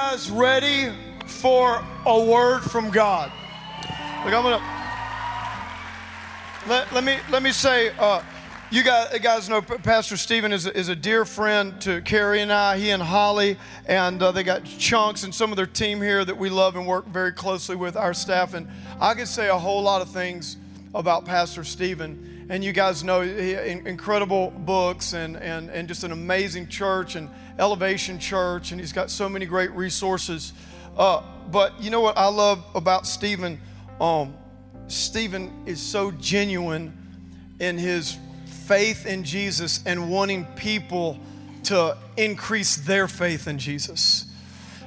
guys ready for a word from God? Look, I'm gonna let, let me let me say, uh, you guys, guys know Pastor Steven is a, is a dear friend to Kerri and I. He and Holly, and uh, they got chunks and some of their team here that we love and work very closely with our staff. And I could say a whole lot of things about Pastor Steven. And you guys know incredible books and, and, and just an amazing church and Elevation Church, and he's got so many great resources. Uh, but you know what I love about Steven? Um, Steven is so genuine in his faith in Jesus and wanting people to increase their faith in Jesus.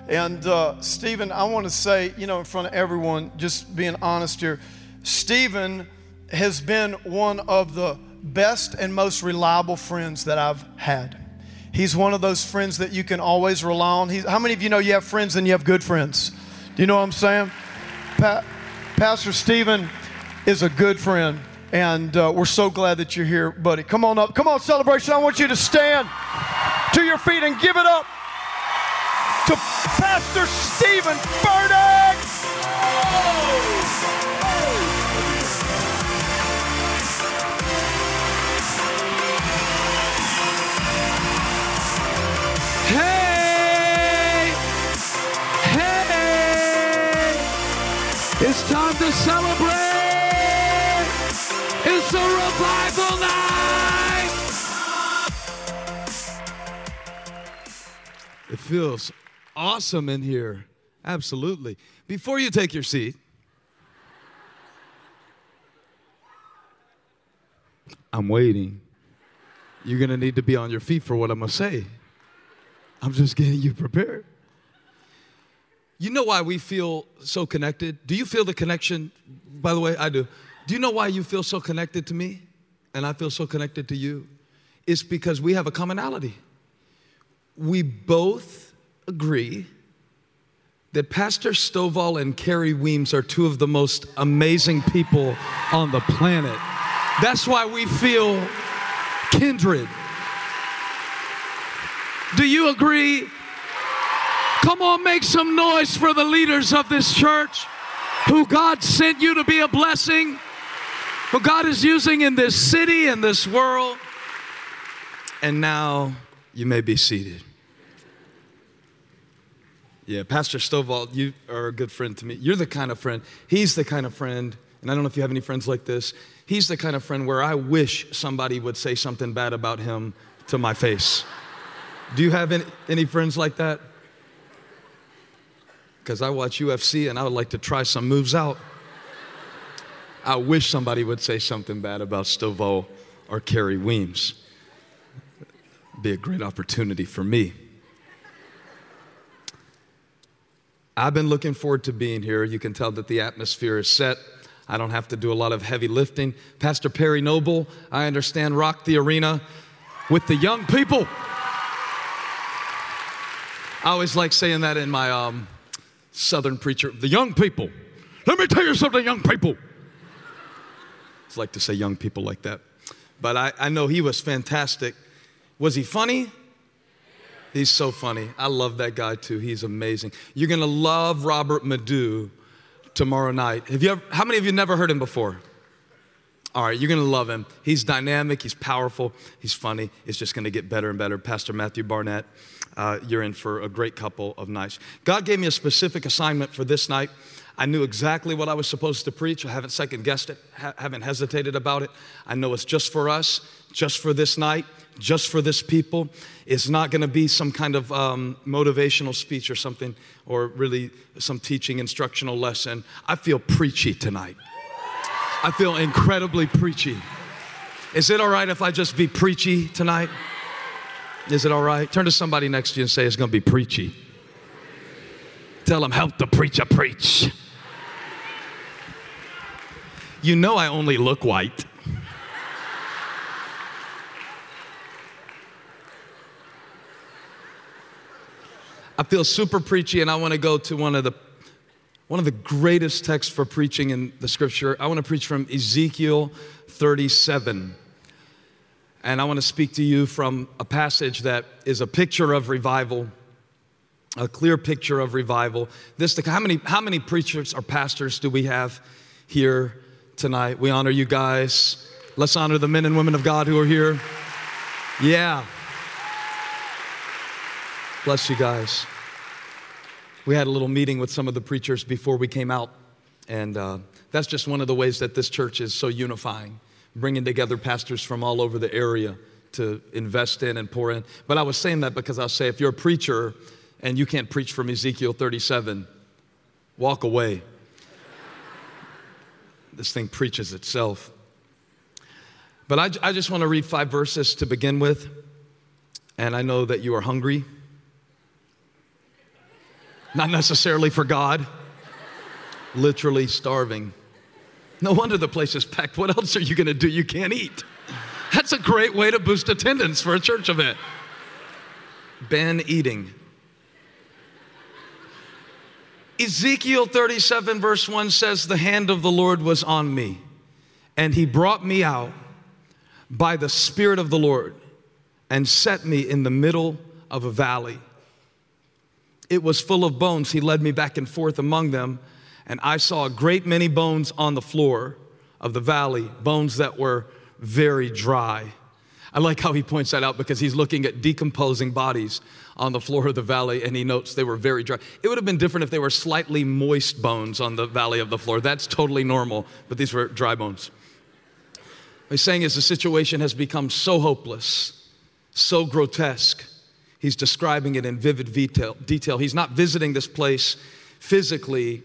And uh, Steven, I want to say, you know, in front of everyone, just being honest here, Steven has been one of the best and most reliable friends that I've had. He's one of those friends that you can always rely on. He's, how many of you know you have friends and you have good friends? Do you know what I'm saying? Pa- Pastor Steven is a good friend, and uh, we're so glad that you're here, buddy. Come on up. Come on, celebration. I want you to stand to your feet and give it up to Pastor Steven Furtick. It's time to celebrate. It's a revival night. It feels awesome in here. Absolutely. Before you take your seat, I'm waiting. You're going to need to be on your feet for what I'm going to say. I'm just getting you prepared. You know why we feel so connected? Do you feel the connection? By the way, I do. Do you know why you feel so connected to me and I feel so connected to you? It's because we have a commonality. We both agree that Pastor Stovall and Kerri Weems are two of the most amazing people on the planet. That's why we feel kindred. Do you agree Come on, make some noise for the leaders of this church who God sent you to be a blessing, who God is using in this city and this world. And now you may be seated. Yeah, Pastor Stovall, you are a good friend to me. You're the kind of friend, he's the kind of friend, and I don't know if you have any friends like this. He's the kind of friend where I wish somebody would say something bad about him to my face. Do you have any, any friends like that? Because I watch UFC and I would like to try some moves out. I wish somebody would say something bad about Stovall or Kerri Weems. Be a great opportunity for me. I've been looking forward to being here. You can tell that the atmosphere is set. I don't have to do a lot of heavy lifting. Pastor Perry Noble, I understand, rocked the arena with the young people. I always like saying that in my um, Southern preacher, the young people. Let me tell you something, young people. It's like to say young people like that. But I, I know he was fantastic. Was he funny? He's so funny. I love that guy too. He's amazing. You're gonna love Robert Madu tomorrow night. Have you ever, how many of you never heard him before? All right, you're gonna love him. He's dynamic, he's powerful, he's funny. It's just gonna get better and better. Pastor Matthew Barnett uh, you're in for a great couple of nights. God gave me a specific assignment for this night. I knew exactly what I was supposed to preach. I haven't second guessed it, ha- haven't hesitated about it. I know it's just for us, just for this night, just for this people. It's not going to be some kind of um, motivational speech or something, or really some teaching instructional lesson. I feel preachy tonight. I feel incredibly preachy. Is it all right if I just be preachy tonight? Is it all right? Turn to somebody next to you and say, It's going to be preachy. Tell them, Help the preacher preach. You know, I only look white. I feel super preachy, and I want to go to one of the one of the greatest texts for preaching in the scripture. I want to preach from Ezekiel 37. And I want to speak to you from a passage that is a picture of revival. a clear picture of revival. This, how many, how many preachers or pastors do we have here tonight? We honor you guys. Let's honor the men and women of God who are here. Yeah. Bless you guys. We had a little meeting with some of the preachers before we came out, and uh, that's just one of the ways that this church is so unifying, bringing together pastors from all over the area to invest in and pour in. But I was saying that because I'll say if you're a preacher and you can't preach from Ezekiel 37, walk away. this thing preaches itself. But I, I just want to read five verses to begin with. And I know that you are hungry. Not necessarily for God, literally starving. No wonder the place is packed. What else are you going to do? You can't eat. That's a great way to boost attendance for a church event. Ben eating. Ezekiel 37, verse 1 says, The hand of the Lord was on me, and he brought me out by the Spirit of the Lord and set me in the middle of a valley. It was full of bones. He led me back and forth among them, and I saw a great many bones on the floor of the valley, bones that were very dry. I like how he points that out because he's looking at decomposing bodies on the floor of the valley and he notes they were very dry. It would have been different if they were slightly moist bones on the valley of the floor. That's totally normal, but these were dry bones. What he's saying is the situation has become so hopeless, so grotesque. He's describing it in vivid detail. He's not visiting this place physically,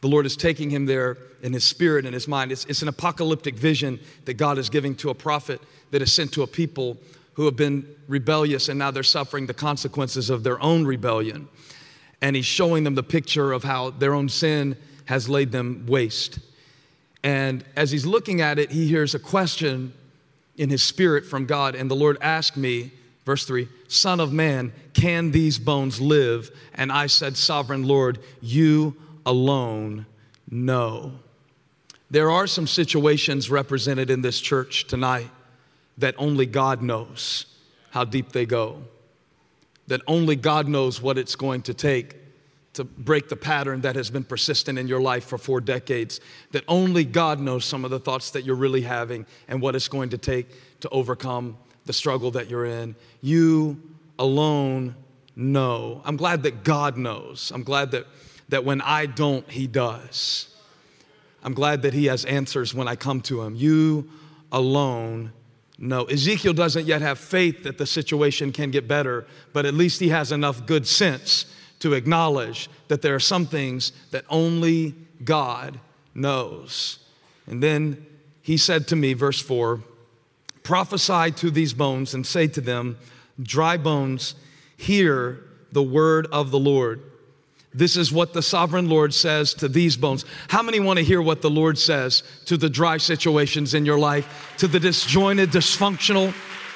the Lord is taking him there in his spirit and his mind. It's, it's an apocalyptic vision that God is giving to a prophet that is sent to a people who have been rebellious and now they're suffering the consequences of their own rebellion. And he's showing them the picture of how their own sin has laid them waste. And as he's looking at it, he hears a question in his spirit from God. And the Lord asked me, verse 3, Son of man, can these bones live? And I said, Sovereign Lord, you alone know. There are some situations represented in this church tonight that only God knows how deep they go, that only God knows what it's going to take to break the pattern that has been persistent in your life for four decades, that only God knows some of the thoughts that you're really having and what it's going to take to overcome the struggle that you're in. You alone know. I'm glad that God knows. I'm glad that that when I don't, He does. I'm glad that He has answers when I come to Him. You alone know. Ezekiel doesn't yet have faith that the situation can get better, but at least he has enough good sense to acknowledge that there are some things that only God knows. And then he said to me, verse 4 prophesy to these bones and say to them, Dry bones, hear the word of the Lord. This is what the sovereign Lord says to these bones. How many want to hear what the Lord says to the dry situations in your life, to the disjointed, dysfunctional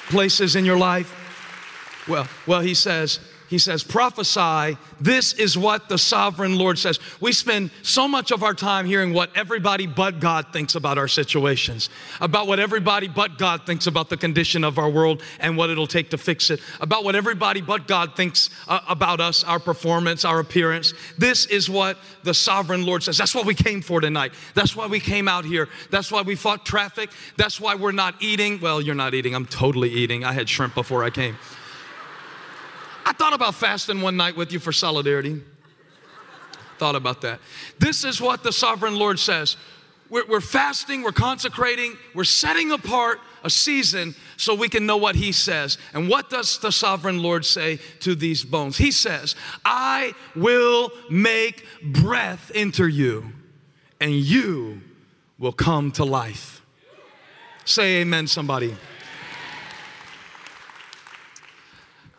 places in your life? Well, well, he says, he says, prophesy. This is what the sovereign Lord says. We spend so much of our time hearing what everybody but God thinks about our situations, about what everybody but God thinks about the condition of our world and what it'll take to fix it, about what everybody but God thinks uh, about us, our performance, our appearance. This is what the sovereign Lord says. That's what we came for tonight. That's why we came out here. That's why we fought traffic. That's why we're not eating. Well, you're not eating. I'm totally eating. I had shrimp before I came. I thought about fasting one night with you for solidarity. thought about that. This is what the sovereign Lord says. We're, we're, fasting, we're consecrating, we're setting apart a season so we can know what He says. And what does the sovereign Lord say to these bones? He says, I will make breath enter you, and you will come to life. Say amen, somebody.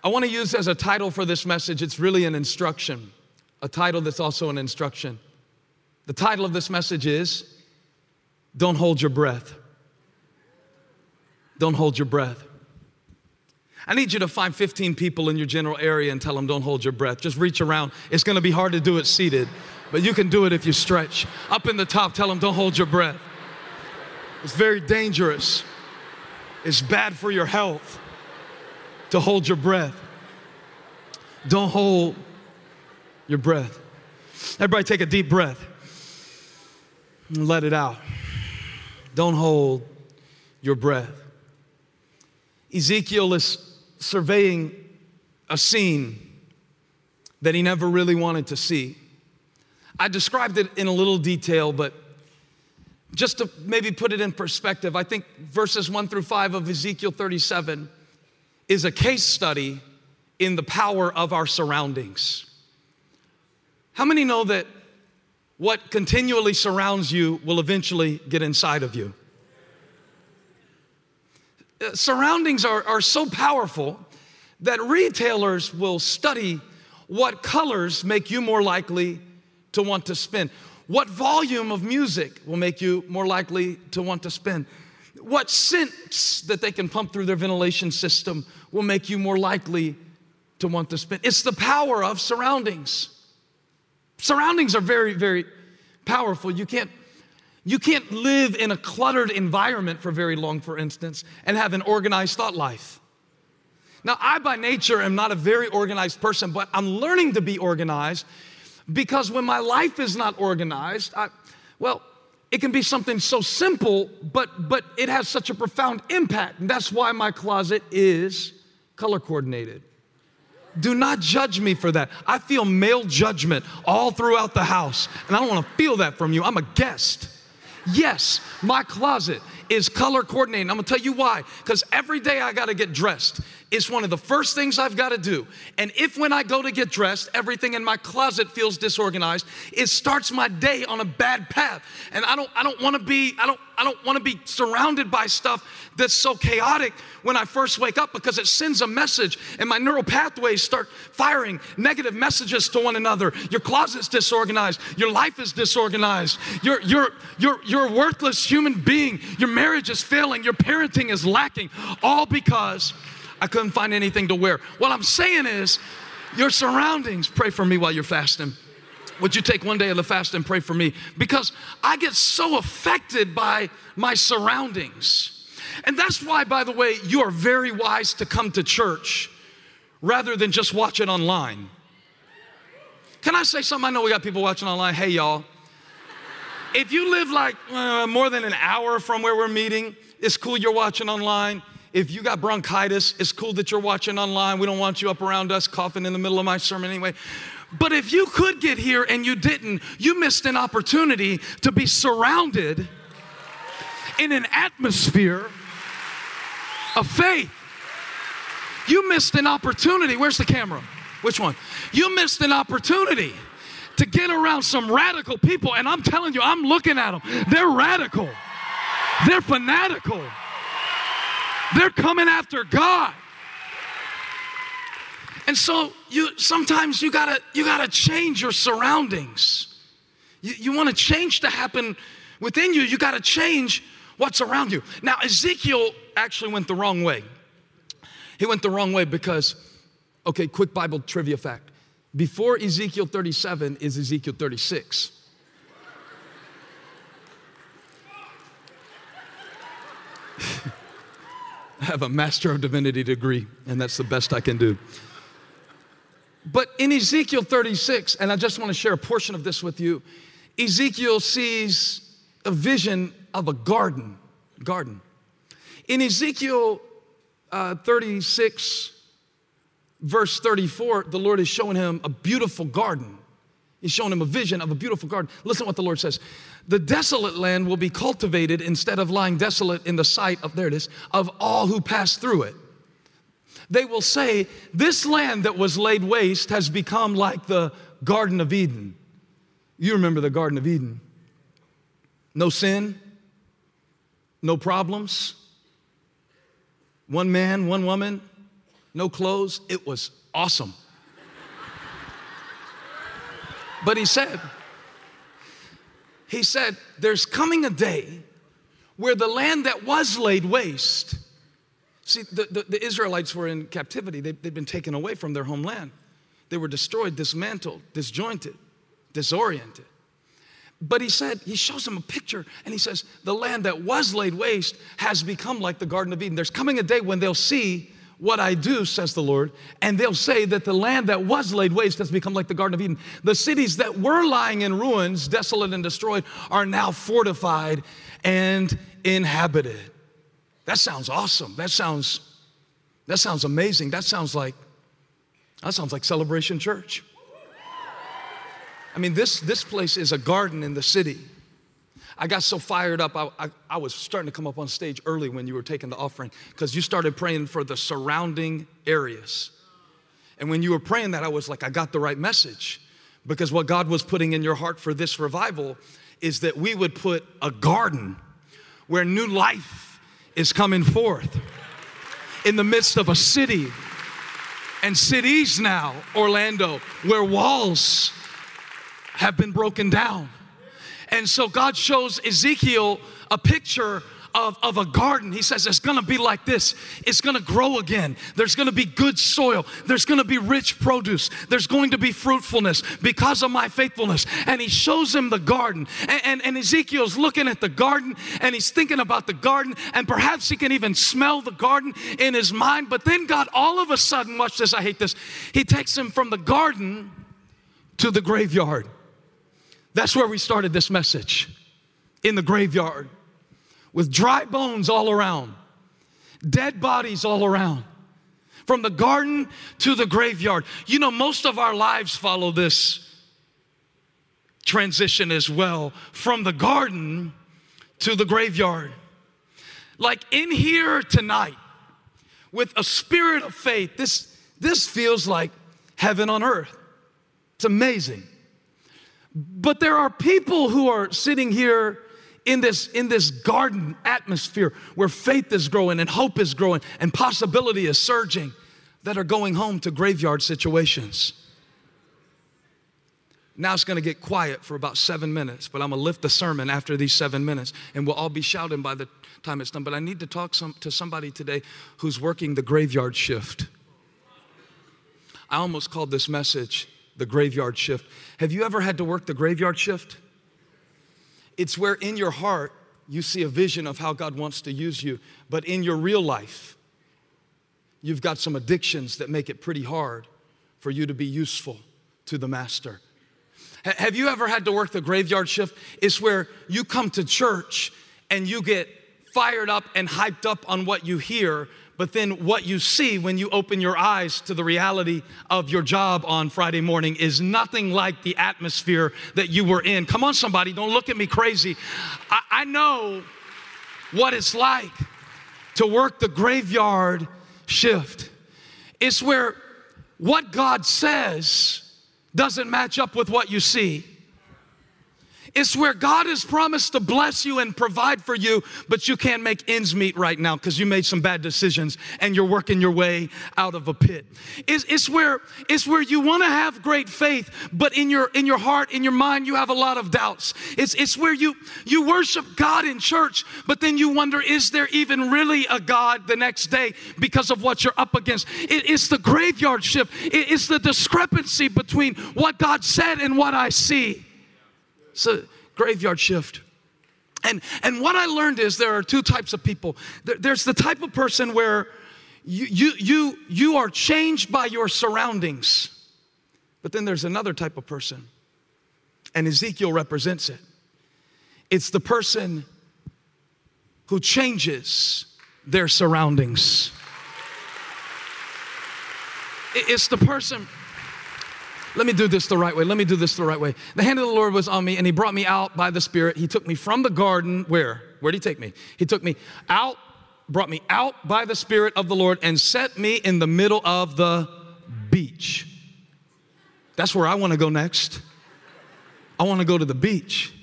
I want to use as a title for this message, it's really an instruction, a title that's also an instruction. The title of this message is Don't Hold Your Breath. Don't hold your breath. I need you to find 15 people in your general area and tell them, Don't hold your breath. Just reach around. It's going to be hard to do it seated, but you can do it if you stretch. Up in the top, tell them, Don't hold your breath. It's very dangerous, it's bad for your health to hold your breath. Don't hold your breath. Everybody take a deep breath and let it out. Don't hold your breath. Ezekiel is surveying a scene that he never really wanted to see. I described it in a little detail, but just to maybe put it in perspective, I think verses 1 through 5 of Ezekiel 37 is a case study in the power of our surroundings. How many know that what continually surrounds you will eventually get inside of you? Uh, surroundings are, are so powerful that retailers will study what colors make you more likely to want to spend. What volume of music will make you more likely to want to spend? What scents that they can pump through their ventilation system will make you more likely to want to spend? It's the power of surroundings. Surroundings are very, very powerful. You can't you can't live in a cluttered environment for very long, for instance, and have an organized thought life. Now, I by nature am not a very organized person, but I'm learning to be organized because when my life is not organized, I, well, it can be something so simple, but, but it has such a profound impact. And that's why my closet is color coordinated. Do not judge me for that. I feel male judgment all throughout the house, and I don't want to feel that from you. I'm a guest. Yes, my closet is color coordinated. I'm gonna tell you why. Because every day I gotta get dressed. It's one of the first things I've gotta do. And if when I go to get dressed, everything in my closet feels disorganized, it starts my day on a bad path. And I don't I don't wanna be, I don't, I don't wanna be surrounded by stuff that's so chaotic when I first wake up because it sends a message and my neural pathways start firing negative messages to one another. Your closet's disorganized, your life is disorganized, you're you're you're you're a worthless human being. You're marriage is failing, your parenting is lacking, all because I couldn't find anything to wear. What I'm saying is, your surroundings, pray for me while you're fasting. Would you take one day of the fast and pray for me? Because I get so affected by my surroundings. And that's why, by the way, you are very wise to come to church rather than just watch it online. Can I say something? I know we got people watching online. Hey, y'all, if you live like uh, more than an hour from where we're meeting, it's cool you're watching online. If you got bronchitis, it's cool that you're watching online. We don't want you up around us coughing in the middle of my sermon anyway. But if you could get here and you didn't, you missed an opportunity to be surrounded in an atmosphere of faith. You missed an opportunity. Where's the camera? Which one? You missed an opportunity to get around some radical people. And I'm telling you, I'm looking at them. They're radical, they're fanatical, they're coming after God. And so you sometimes you gotta you gotta change your surroundings. You, you want to change to happen within you, you gotta change what's around you. Now Ezekiel actually went the wrong way. He went the wrong way because, okay, quick Bible trivia fact. Before Ezekiel 37 is Ezekiel 36. I have a Master of Divinity degree, and that's the best I can do. But in Ezekiel 36, and I just want to share a portion of this with you, Ezekiel sees a vision of a garden. Garden. In Ezekiel uh, 36, verse 34, the Lord is showing him a beautiful garden. He's showing him a vision of a beautiful garden. Listen what the Lord says. The desolate land will be cultivated instead of lying desolate in the sight of, there it is, of all who pass through it. They will say, This land that was laid waste has become like the Garden of Eden. You remember the Garden of Eden. No sin, no problems, one man, one woman, no clothes. It was awesome. But he said, he said, there's coming a day where the land that was laid waste, see, the, the, the Israelites were in captivity, they, they'd been taken away from their homeland. They were destroyed, dismantled, disjointed, disoriented. But he said, he shows them a picture and he says, the land that was laid waste has become like the Garden of Eden. There's coming a day when they'll see what I do, says the Lord, and they'll say that the land that was laid waste has become like the Garden of Eden. The cities that were lying in ruins, desolate and destroyed, are now fortified and inhabited. That sounds awesome. That sounds that sounds amazing. That sounds like that sounds like Celebration Church. I mean, this, this place is a garden in the city. I got so fired up, I, I, I, was starting to come up on stage early when you were taking the offering because you started praying for the surrounding areas. And when you were praying that, I was like, I got the right message because what God was putting in your heart for this revival is that we would put a garden where new life is coming forth in the midst of a city and cities now, Orlando, where walls have been broken down and so God shows Ezekiel a picture of, of a garden. He says it's gonna be like this. It's gonna grow again. There's gonna be good soil. There's gonna be rich produce. There's going to be fruitfulness because of my faithfulness. And he shows him the garden. And, and, and Ezekiel's looking at the garden and he's thinking about the garden. And perhaps he can even smell the garden in his mind. But then God, all of a sudden, watch this, I hate this. He takes him from the garden to the graveyard. That's where we started this message in the graveyard with dry bones all around, dead bodies all around, from the garden to the graveyard. You know, most of our lives follow this transition as well from the garden to the graveyard. Like in here tonight, with a spirit of faith, this, this feels like heaven on earth. It's amazing. But there are people who are sitting here in this, in this garden atmosphere where faith is growing and hope is growing and possibility is surging that are going home to graveyard situations. Now it's gonna get quiet for about seven minutes, but I'm gonna lift the sermon after these seven minutes and we'll all be shouting by the time it's done. But I need to talk some, to somebody today who's working the graveyard shift. I almost called this message the graveyard shift. Have you ever had to work the graveyard shift? It's where in your heart you see a vision of how God wants to use you, but in your real life, you've got some addictions that make it pretty hard for you to be useful to the master. Have you ever had to work the graveyard shift? It's where you come to church and you get fired up and hyped up on what you hear, but then what you see when you open your eyes to the reality of your job on Friday morning is nothing like the atmosphere that you were in. Come on, somebody, don't look at me crazy. I, I know what it's like to work the graveyard shift. It's where what God says doesn't match up with what you see. It's where God has promised to bless you and provide for you, but you can't make ends meet right now because you made some bad decisions and you're working your way out of a pit. It's, it's where, it's where you want to have great faith, but in your, in your heart, in your mind, you have a lot of doubts. It's, it's where you, you worship God in church, but then you wonder, is there even really a God the next day because of what you're up against? It, it's the graveyard shift, it, it's the discrepancy between what God said and what I see. It's a graveyard shift. And, and what I learned is there are two types of people. There's the type of person where you, you, you, you are changed by your surroundings, but then there's another type of person, and Ezekiel represents it. It's the person who changes their surroundings. It's the person let me do this the right way. Let me do this the right way. The hand of the Lord was on me, and He brought me out by the Spirit. He took me from the garden. Where? Where did He take me? He took me out, brought me out by the Spirit of the Lord, and set me in the middle of the beach. That's where I want to go next. I want to go to the beach.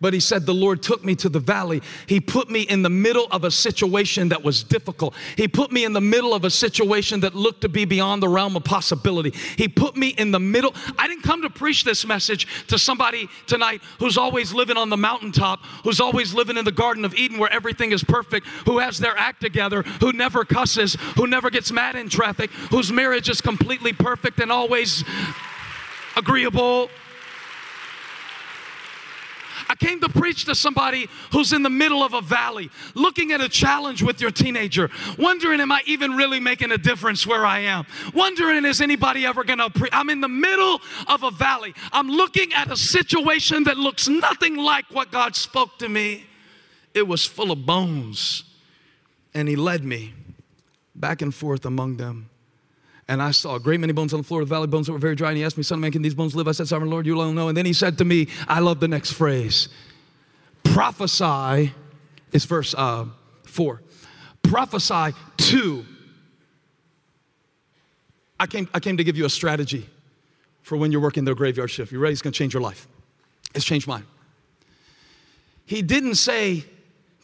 But he said, The Lord took me to the valley. He put me in the middle of a situation that was difficult. He put me in the middle of a situation that looked to be beyond the realm of possibility. He put me in the middle. I didn't come to preach this message to somebody tonight who's always living on the mountaintop, who's always living in the Garden of Eden where everything is perfect, who has their act together, who never cusses, who never gets mad in traffic, whose marriage is completely perfect and always agreeable. I came to preach to somebody who's in the middle of a valley, looking at a challenge with your teenager, wondering, am I even really making a difference where I am? Wondering, is anybody ever gonna pre- I'm in the middle of a valley. I'm looking at a situation that looks nothing like what God spoke to me. It was full of bones. And He led me back and forth among them. And I saw a great many bones on the floor of the valley, bones that were very dry. And he asked me, Son of man, can these bones live? I said, Sovereign Lord, you alone know. And then he said to me, I love the next phrase. Prophesy, it's verse uh, four. Prophesy to. I came, I came to give you a strategy for when you're working the graveyard shift. You ready? It's gonna change your life. It's changed mine. He didn't say,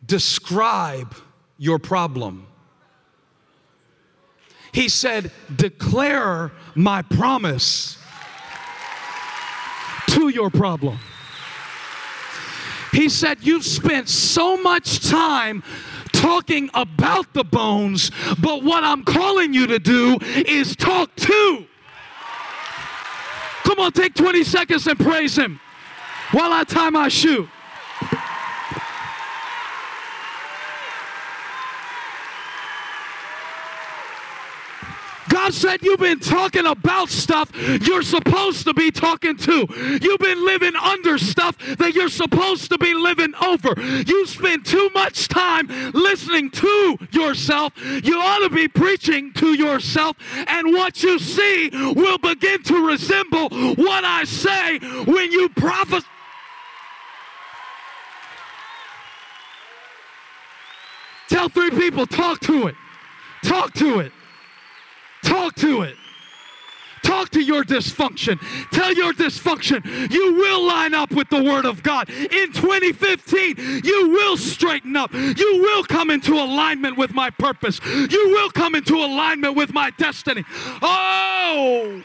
describe your problem. He said, Declare my promise to your problem. He said, You've spent so much time talking about the bones, but what I'm calling you to do is talk to. Come on, take 20 seconds and praise Him while I tie my shoe. God said you've been talking about stuff you're supposed to be talking to. You've been living under stuff that you're supposed to be living over. You spend too much time listening to yourself. You ought to be preaching to yourself, and what you see will begin to resemble what I say when you prophesy. Tell three people, talk to it. Talk to it. Talk to it. Talk to your dysfunction. Tell your dysfunction you will line up with the Word of God. In 2015, you will straighten up. You will come into alignment with my purpose. You will come into alignment with my destiny. Oh!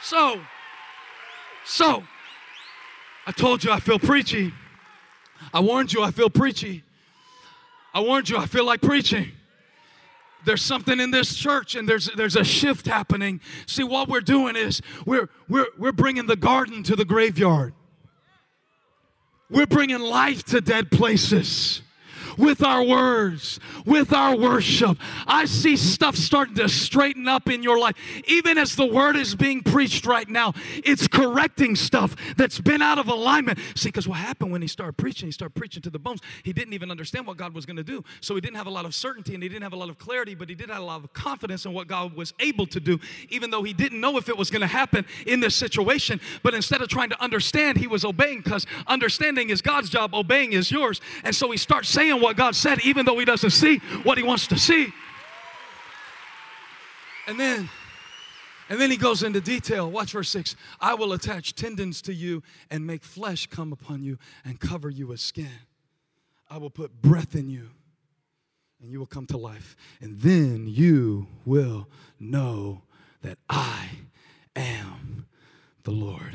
So, so, I told you I feel preachy. I warned you I feel preachy. I warned you I feel like preaching there's something in this church and there's there's a shift happening. See what we're doing is we're we're we're bringing the garden to the graveyard. We're bringing life to dead places with our words, with our worship. I see stuff starting to straighten up in your life. Even as the word is being preached right now, it's correcting stuff that's been out of alignment. See, because what happened when he started preaching, he started preaching to the bones. He didn't even understand what God was going to do. So he didn't have a lot of certainty and he didn't have a lot of clarity, but he did have a lot of confidence in what God was able to do, even though he didn't know if it was going to happen in this situation. But instead of trying to understand, he was obeying because understanding is God's job, obeying is yours. And so he starts saying what God said, even though he doesn't see what he wants to see. And then, and then he goes into detail. Watch verse 6. I will attach tendons to you and make flesh come upon you and cover you with skin. I will put breath in you and you will come to life. And then you will know that I am the Lord.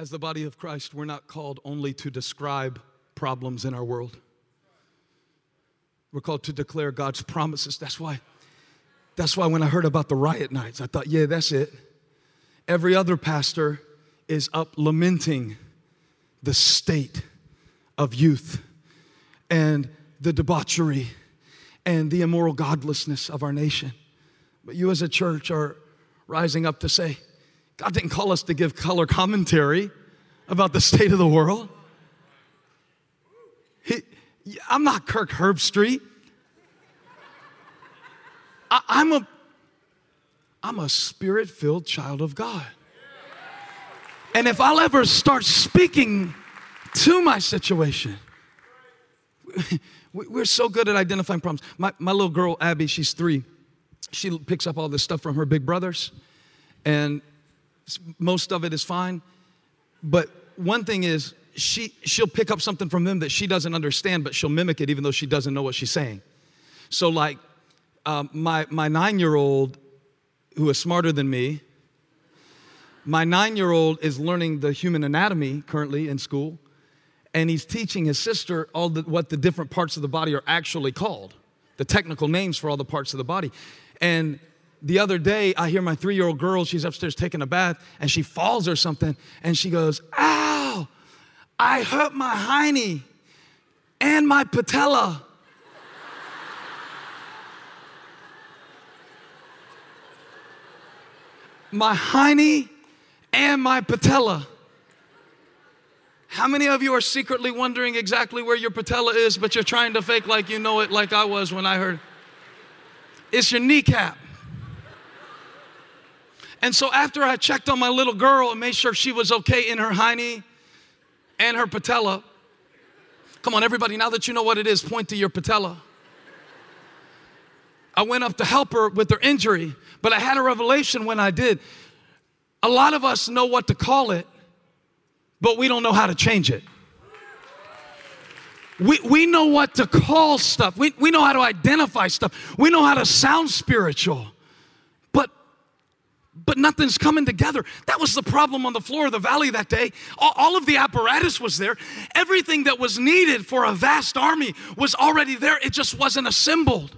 As the body of Christ, we're not called only to describe problems in our world. We're called to declare God's promises. That's why, that's why when I heard about the riot nights, I thought, yeah, that's it. Every other pastor is up lamenting the state of youth and the debauchery and the immoral godlessness of our nation. But you as a church are rising up to say, God didn't call us to give color commentary about the state of the world. He, I'm not Kirk Herbstreit. I, I'm a I'm a spirit-filled child of God. And if I'll ever start speaking to my situation, we're so good at identifying problems. My, my little girl, Abby, she's three. She picks up all this stuff from her big brothers, and most of it is fine. But one thing is, she, she'll pick up something from them that she doesn't understand, but she'll mimic it even though she doesn't know what she's saying. So, like, um, my, my nine year old, who is smarter than me, my nine year old is learning the human anatomy currently in school, and he's teaching his sister all the, what the different parts of the body are actually called the technical names for all the parts of the body. And the other day, I hear my three year old girl, she's upstairs taking a bath, and she falls or something, and she goes, Ow, I hurt my hiney and my patella. my hiney and my patella. How many of you are secretly wondering exactly where your patella is, but you're trying to fake like you know it, like I was when I heard? It's your kneecap. And so after I checked on my little girl and made sure she was okay in her hiney and her patella, come on, everybody, now that you know what it is, point to your patella. I went up to help her with her injury, but I had a revelation when I did. A lot of us know what to call it, but we don't know how to change it. We, we know what to call stuff. We, we know how to identify stuff. We know how to sound spiritual. But nothing's coming together. That was the problem on the floor of the valley that day. All, all, of the apparatus was there. Everything that was needed for a vast army was already there. It just wasn't assembled.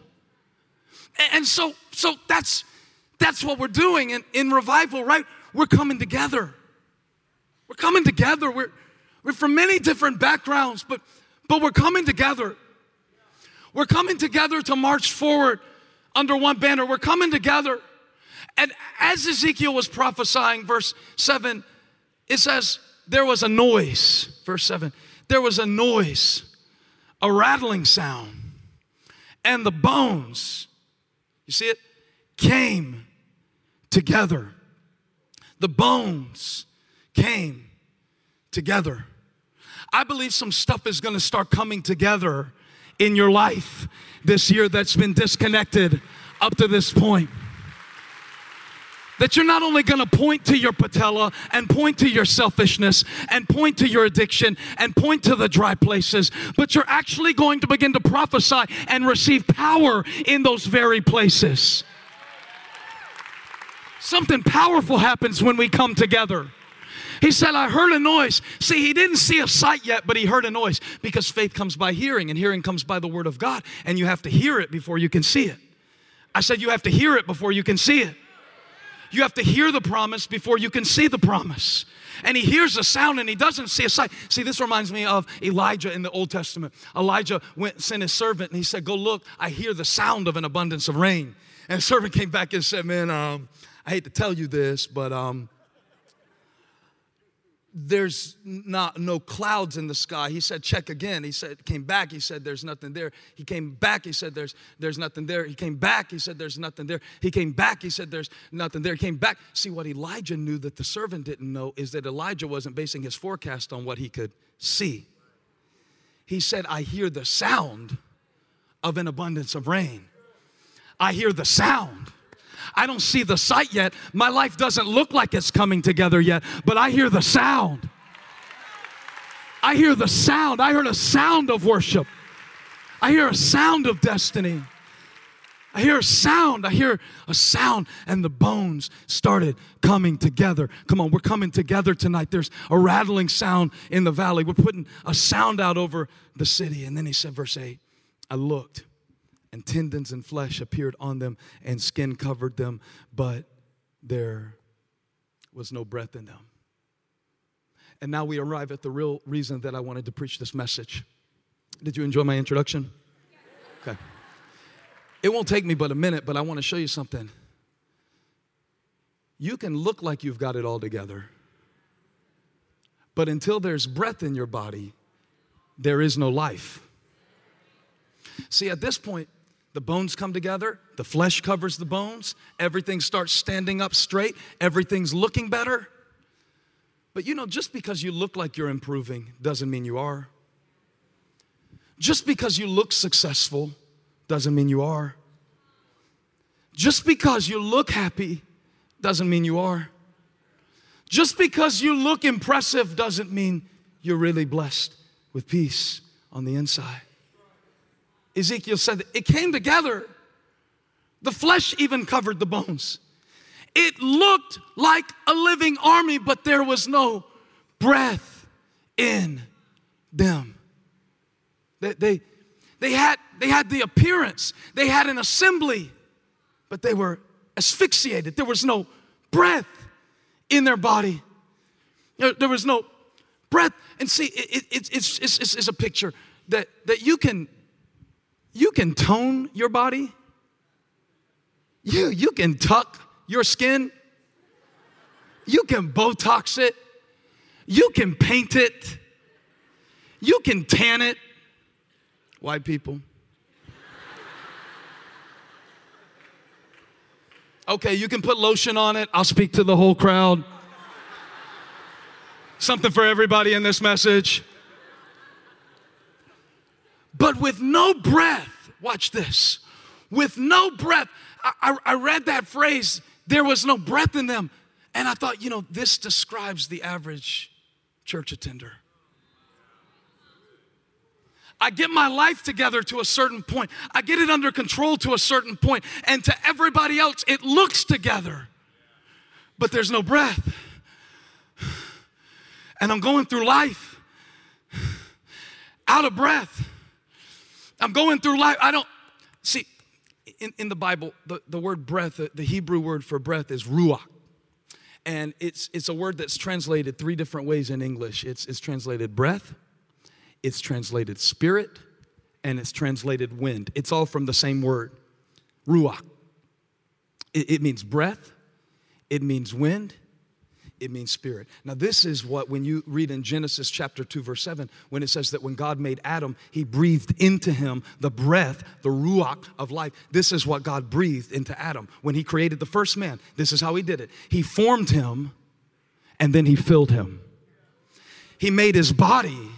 And, and so, so that's that's what we're doing in, in revival, right? We're coming together. We're coming together. We're, we're from many different backgrounds, but, but we're coming together. We're coming together to march forward under one banner. We're coming together. And as Ezekiel was prophesying, verse 7, it says, There was a noise, verse 7, there was a noise, a rattling sound, and the bones, you see it, came together. The bones came together. I believe some stuff is gonna start coming together in your life this year that's been disconnected up to this point that you're not only gonna point to your patella and point to your selfishness and point to your addiction and point to the dry places, but you're actually going to begin to prophesy and receive power in those very places. Something powerful happens when we come together. He said, I heard a noise. See, he didn't see a sight yet, but he heard a noise because faith comes by hearing, and hearing comes by the word of God, and you have to hear it before you can see it. I said, You have to hear it before you can see it. You have to hear the promise before you can see the promise. And he hears a sound and he doesn't see a sight. See, this reminds me of Elijah in the Old Testament. Elijah went sent his servant and he said, Go look, I hear the sound of an abundance of rain. And the servant came back and said, Man, um, I hate to tell you this, but um, there's not no clouds in the sky. He said check again. He said came back. He said there's nothing there. He came back. He said there's there's nothing there. He came back. He said there's nothing there. He came back. He said there's nothing there. He came back. See what elijah knew that the servant didn't know is that elijah wasn't basing his forecast on what he could see. He said i hear the sound of an abundance of rain. I hear the sound I don't see the sight yet. My life doesn't look like it's coming together yet, but I hear the sound. I hear the sound. I heard a sound of worship. I hear a sound of destiny. I hear a sound. I hear a sound, and the bones started coming together. Come on, we're coming together tonight. There's a rattling sound in the valley. We're putting a sound out over the city. And then he said, verse 8, I looked and tendons and flesh appeared on them, and skin covered them, but there was no breath in them. And now we arrive at the real reason that I wanted to preach this message. Did you enjoy my introduction? Okay. It won't take me but a minute, but I want to show you something. You can look like you've got it all together, but until there's breath in your body, there is no life. See, at this point, the bones come together, the flesh covers the bones, everything starts standing up straight, everything's looking better. But you know, just because you look like you're improving doesn't mean you are. Just because you look successful doesn't mean you are. Just because you look happy doesn't mean you are. Just because you look impressive doesn't mean you're really blessed with peace on the inside. Ezekiel said it came together. The flesh even covered the bones. It looked like a living army, but there was no breath in them. They, they, they had, they had the appearance, they had an assembly, but they were asphyxiated. There was no breath in their body. There was no breath. And see, it, it, it's, it's, it's, it's a picture that, that you can you can tone your body. You, you can tuck your skin. You can Botox it. You can paint it. You can tan it. White people. Okay, you can put lotion on it. I'll speak to the whole crowd. Something for everybody in this message. But with no breath, watch this, with no breath, I, I, I read that phrase, there was no breath in them. And I thought, you know, this describes the average church attender. I get my life together to a certain point. I get it under control to a certain point. And to everybody else, it looks together. But there's no breath. And I'm going through life out of breath. I'm going through life. I don't, see, in, in the Bible, the, the word breath, the, the Hebrew word for breath is ruach. And it's, it's a word that's translated three different ways in English. It's, it's translated breath, it's translated spirit, and it's translated wind. It's all from the same word, ruach. It, it means breath, it means wind, it means spirit. Now, this is what, when you read in Genesis chapter 2, verse 7, when it says that when God made Adam, he breathed into him the breath, the ruach of life. This is what God breathed into Adam. When he created the first man, this is how he did it. He formed him and then he filled him. He made his body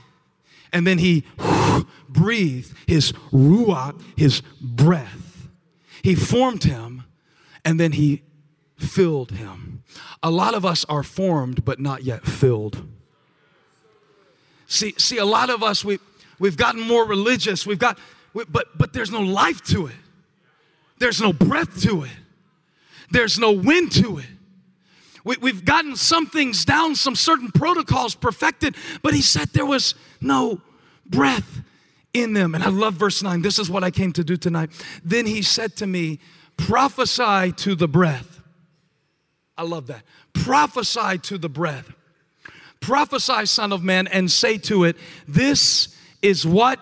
and then he breathed his ruach, his breath. He formed him and then he filled him. A lot of us are formed but not yet filled. See, see, a lot of us we we've gotten more religious. We've got, we, but but there's no life to it. There's no breath to it. There's no wind to it. We, we've gotten some things down, some certain protocols perfected, but he said there was no breath in them. And I love verse 9. This is what I came to do tonight. Then he said to me, Prophesy to the breath I love that. Prophesy to the breath. Prophesy, Son of Man, and say to it, This is what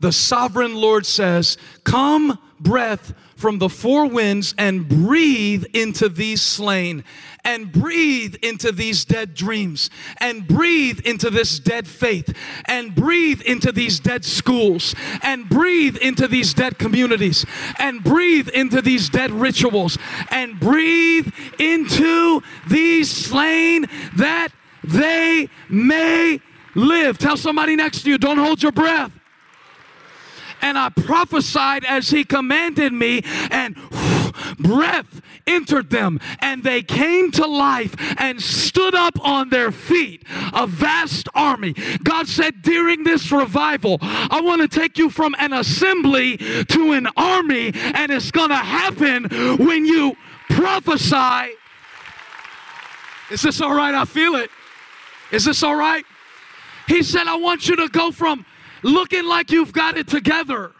the sovereign Lord says Come, breath from the four winds, and breathe into these slain, and breathe into these dead dreams, and breathe into this dead faith, and breathe into these dead schools, and breathe into these dead communities, and breathe into these dead rituals, and breathe into these slain that they may live. Tell somebody next to you, don't hold your breath and I prophesied as he commanded me, and breath entered them, and they came to life and stood up on their feet, a vast army. God said, during this revival, I want to take you from an assembly to an army, and it's going to happen when you prophesy. Is this all right? I feel it. Is this all right? He said, I want you to go from looking like you've got it together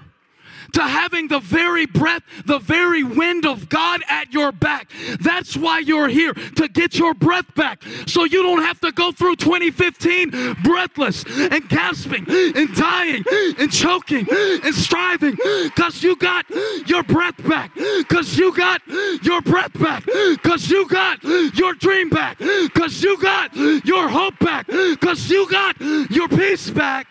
to having the very breath, the very wind of God at your back. That's why you're here, to get your breath back. So you don't have to go through 2015 breathless and gasping and dying and choking and striving because you got your breath back. Because you got your breath back. Because you got your dream back. Because you got your hope back. Because you got your peace back.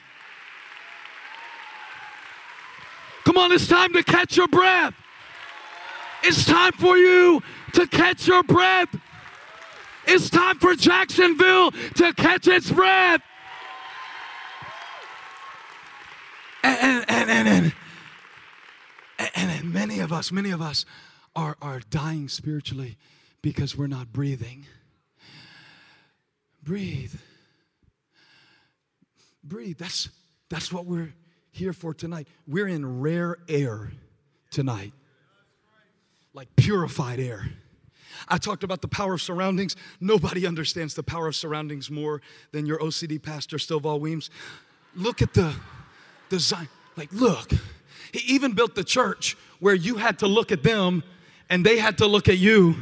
Come on, it's time to catch your breath. It's time for you to catch your breath. It's time for Jacksonville to catch its breath. And, and, and, and, and, many of us, many of us are, are dying spiritually because we're not breathing. Breathe. Breathe. That's, that's what we're here for tonight. We're in rare air tonight, like purified air. I talked about the power of surroundings. Nobody understands the power of surroundings more than your OCD pastor, Stovall Weems. Look at the design. Like, look, He even built the church where you had to look at them and they had to look at you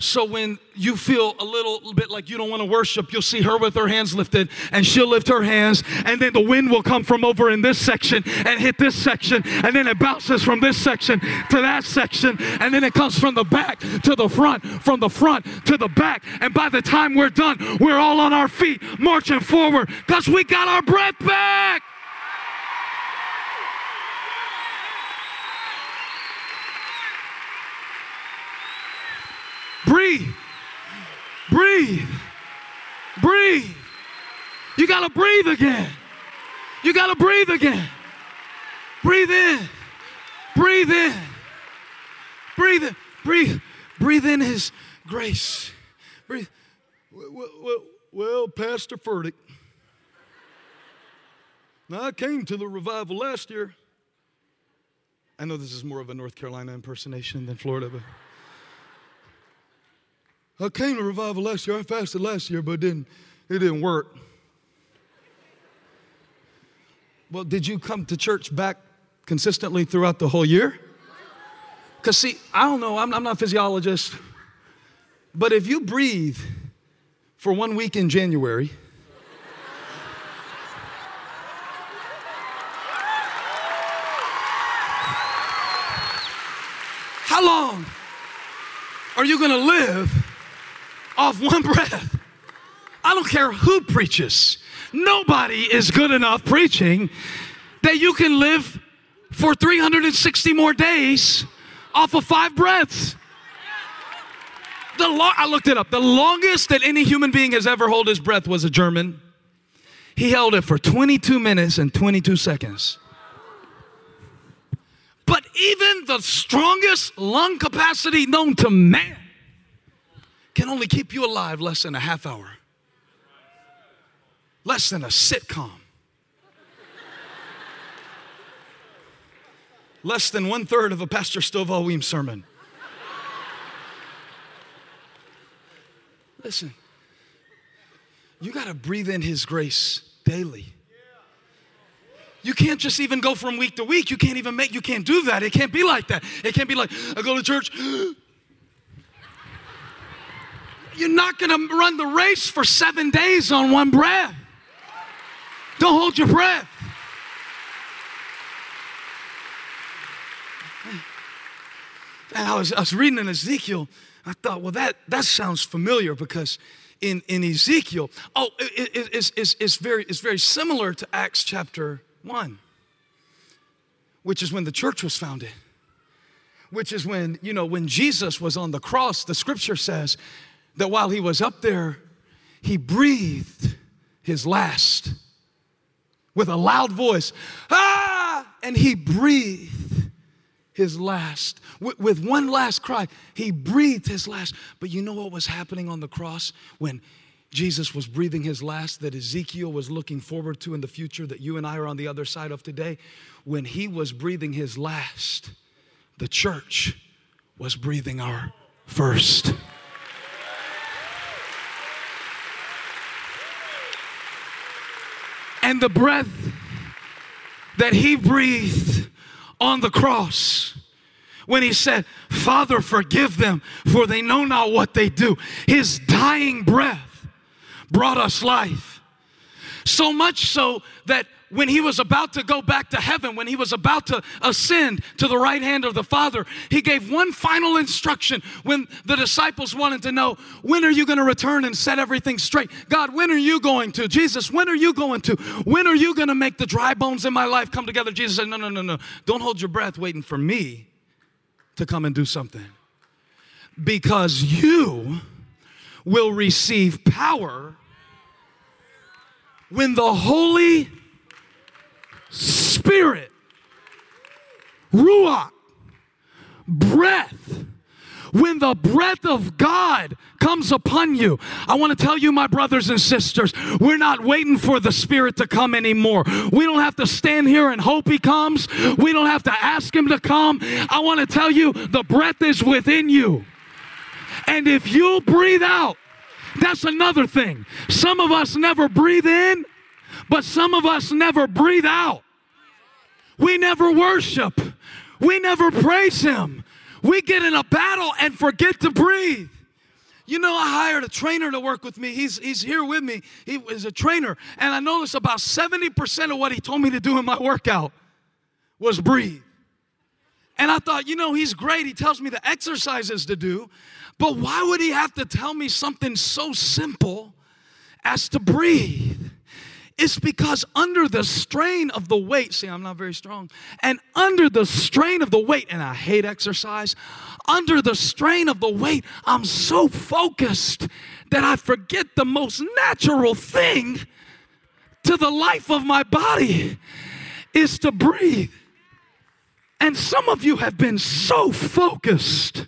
so when you feel a little bit like you don't want to worship, you'll see her with her hands lifted and she'll lift her hands and then the wind will come from over in this section and hit this section and then it bounces from this section to that section and then it comes from the back to the front, from the front to the back. And by the time we're done, we're all on our feet marching forward because we got our breath back. Breathe. Breathe. Breathe. You got to breathe again. You got to breathe again. Breathe in. Breathe in. Breathe in. Breathe. Breathe in His grace. Breathe. Well, well, well Pastor Furtick. Now, I came to the revival last year. I know this is more of a North Carolina impersonation than Florida, but. I came to revival last year. I fasted last year, but it didn't, it didn't work. Well, did you come to church back consistently throughout the whole year? Because, see, I don't know, I'm, I'm not a physiologist, but if you breathe for one week in January, how long are you going to live off one breath. I don't care who preaches. Nobody is good enough preaching that you can live for 360 more days off of five breaths. The lo- I looked it up. The longest that any human being has ever held his breath was a German. He held it for 22 minutes and 22 seconds. But even the strongest lung capacity known to man can only keep you alive less than a half hour, less than a sitcom, less than one third of a Pastor Stovall Weems sermon. Listen, you got to breathe in His grace daily. You can't just even go from week to week. You can't even make, you can't do that. It can't be like that. It can't be like, I go to church, you're not going to run the race for seven days on one breath. Don't hold your breath. And I was, I was reading in Ezekiel. I thought, well, that, that sounds familiar because in, in Ezekiel, oh, it, it, it's, it's, it's, very, it's very similar to Acts chapter 1, which is when the church was founded which is when, you know, when Jesus was on the cross, the scripture says that while he was up there, he breathed his last with a loud voice. Ah! And he breathed his last. With, with, one last cry, he breathed his last. But you know what was happening on the cross when Jesus was breathing his last that Ezekiel was looking forward to in the future that you and I are on the other side of today? When he was breathing his last, the church was breathing our first. And the breath that he breathed on the cross when he said, Father, forgive them, for they know not what they do. His dying breath brought us life. So much so that when he was about to go back to heaven, when he was about to ascend to the right hand of the Father, he gave one final instruction when the disciples wanted to know, when are you going to return and set everything straight? God, when are you going to? Jesus, when are you going to? When are you going to make the dry bones in my life come together? Jesus said, no, no, no, no. Don't hold your breath waiting for me to come and do something. Because you will receive power when the Holy spirit, ruach, breath. When the breath of God comes upon you, I want to tell you, my brothers and sisters, we're not waiting for the Spirit to come anymore. We don't have to stand here and hope He comes. We don't have to ask Him to come. I want to tell you, the breath is within you. And if you breathe out, that's another thing. Some of us never breathe in but some of us never breathe out. We never worship. We never praise Him. We get in a battle and forget to breathe. You know, I hired a trainer to work with me. He's, he's here with me. He was a trainer. And I noticed about 70% of what he told me to do in my workout was breathe. And I thought, you know, he's great. He tells me the exercises to do. But why would he have to tell me something so simple as to breathe? It's because under the strain of the weight, see, I'm not very strong, and under the strain of the weight, and I hate exercise, under the strain of the weight, I'm so focused that I forget the most natural thing to the life of my body is to breathe. And some of you have been so focused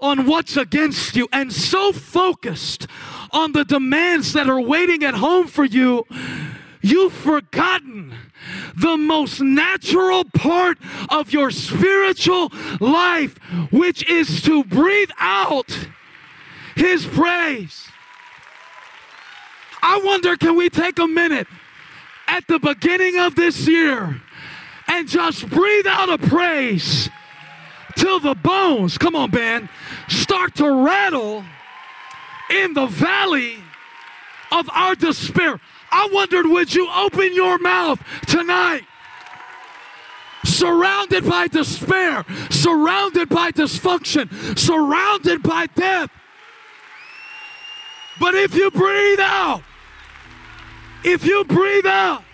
on what's against you and so focused on the demands that are waiting at home for you, you've forgotten the most natural part of your spiritual life, which is to breathe out His praise. I wonder, can we take a minute at the beginning of this year and just breathe out a praise till the bones, come on, man, start to rattle in the valley of our despair. I wondered, would you open your mouth tonight? Surrounded by despair, surrounded by dysfunction, surrounded by death. But if you breathe out, if you breathe out,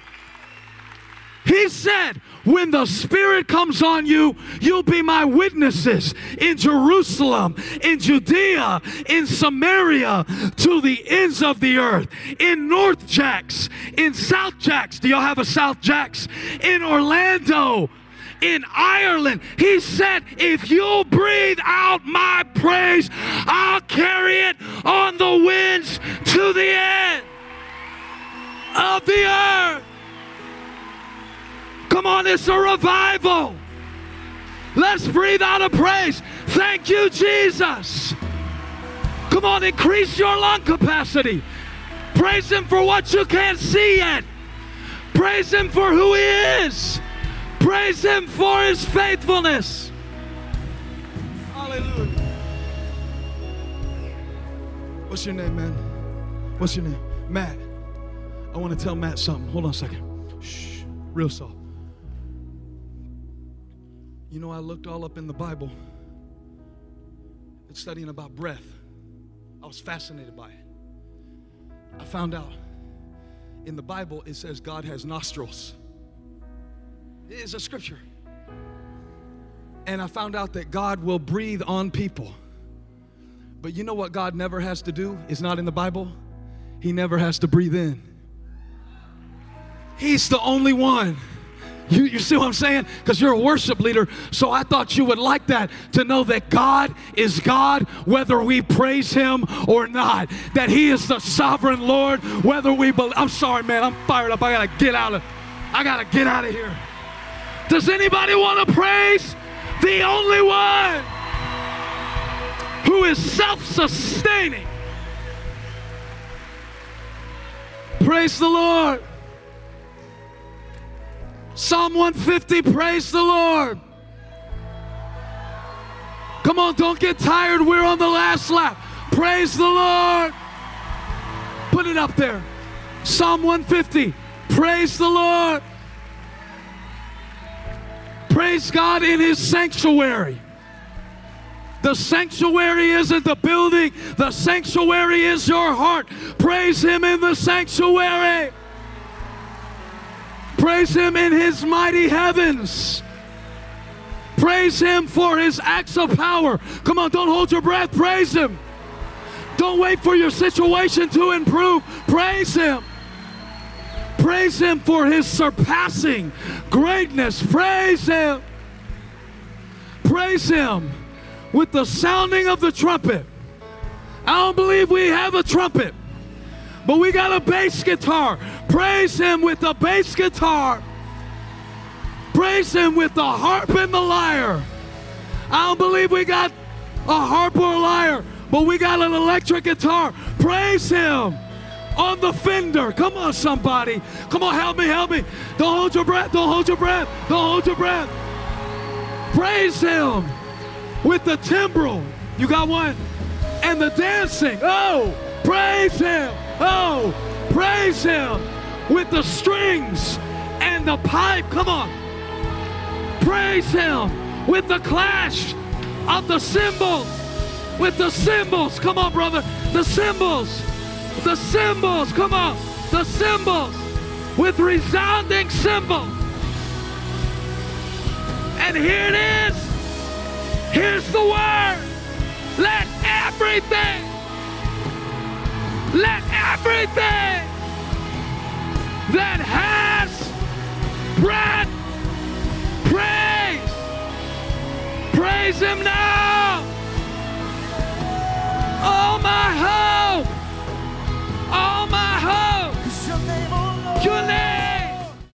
he said, when the Spirit comes on you, you'll be my witnesses in Jerusalem, in Judea, in Samaria, to the ends of the earth, in North Jax, in South Jax. Do y'all have a South Jax? In Orlando, in Ireland. He said, If you'll breathe out my praise, I'll carry it on the winds to the end of the earth. Come on, it's a revival. Let's breathe out a praise. Thank you, Jesus. Come on, increase your lung capacity. Praise Him for what you can't see yet. Praise Him for who He is. Praise Him for His faithfulness. Hallelujah. What's your name, man? What's your name? Matt. I want to tell Matt something. Hold on a second. Shh, real soft. You know, I looked all up in the Bible, it's studying about breath. I was fascinated by it. I found out in the Bible it says God has nostrils. It is a scripture. And I found out that God will breathe on people. But you know what God never has to do? It's not in the Bible. He never has to breathe in. He's the only one you, you see what I'm saying? Because you're a worship leader. So I thought you would like that to know that God is God whether we praise Him or not. That He is the sovereign Lord whether we believe. I'm sorry, man. I'm fired up. I gotta get out of. I gotta get out of here. Does anybody want to praise the only one who is self-sustaining? Praise the Lord. Psalm 150, praise the Lord. Come on, don't get tired. We're on the last lap. Praise the Lord. Put it up there. Psalm 150, praise the Lord. Praise God in His sanctuary. The sanctuary isn't the building, the sanctuary is your heart. Praise Him in the sanctuary. Praise Him in His mighty heavens. Praise Him for His acts of power. Come on, don't hold your breath. Praise Him. Don't wait for your situation to improve. Praise Him. Praise Him for His surpassing greatness. Praise Him. Praise Him with the sounding of the trumpet. I don't believe we have a trumpet, but we got a bass guitar. Praise Him with the bass guitar. Praise Him with the harp and the lyre. I don't believe we got a harp or a lyre, but we got an electric guitar. Praise Him on the fender. Come on, somebody. Come on, help me, help me. Don't hold your breath. Don't hold your breath. Don't hold your breath. Praise Him with the timbrel. You got one? And the dancing. Oh, praise Him. Oh, praise Him with the strings and the pipe. Come on. Praise Him with the clash of the cymbals. With the cymbals. Come on, brother. The cymbals. The cymbals. Come on. The cymbals. With resounding cymbals. And here it is. Here's the word. Let everything, let everything that has breath praise. Praise Him now. All my hope. All my hope. Your name. Oh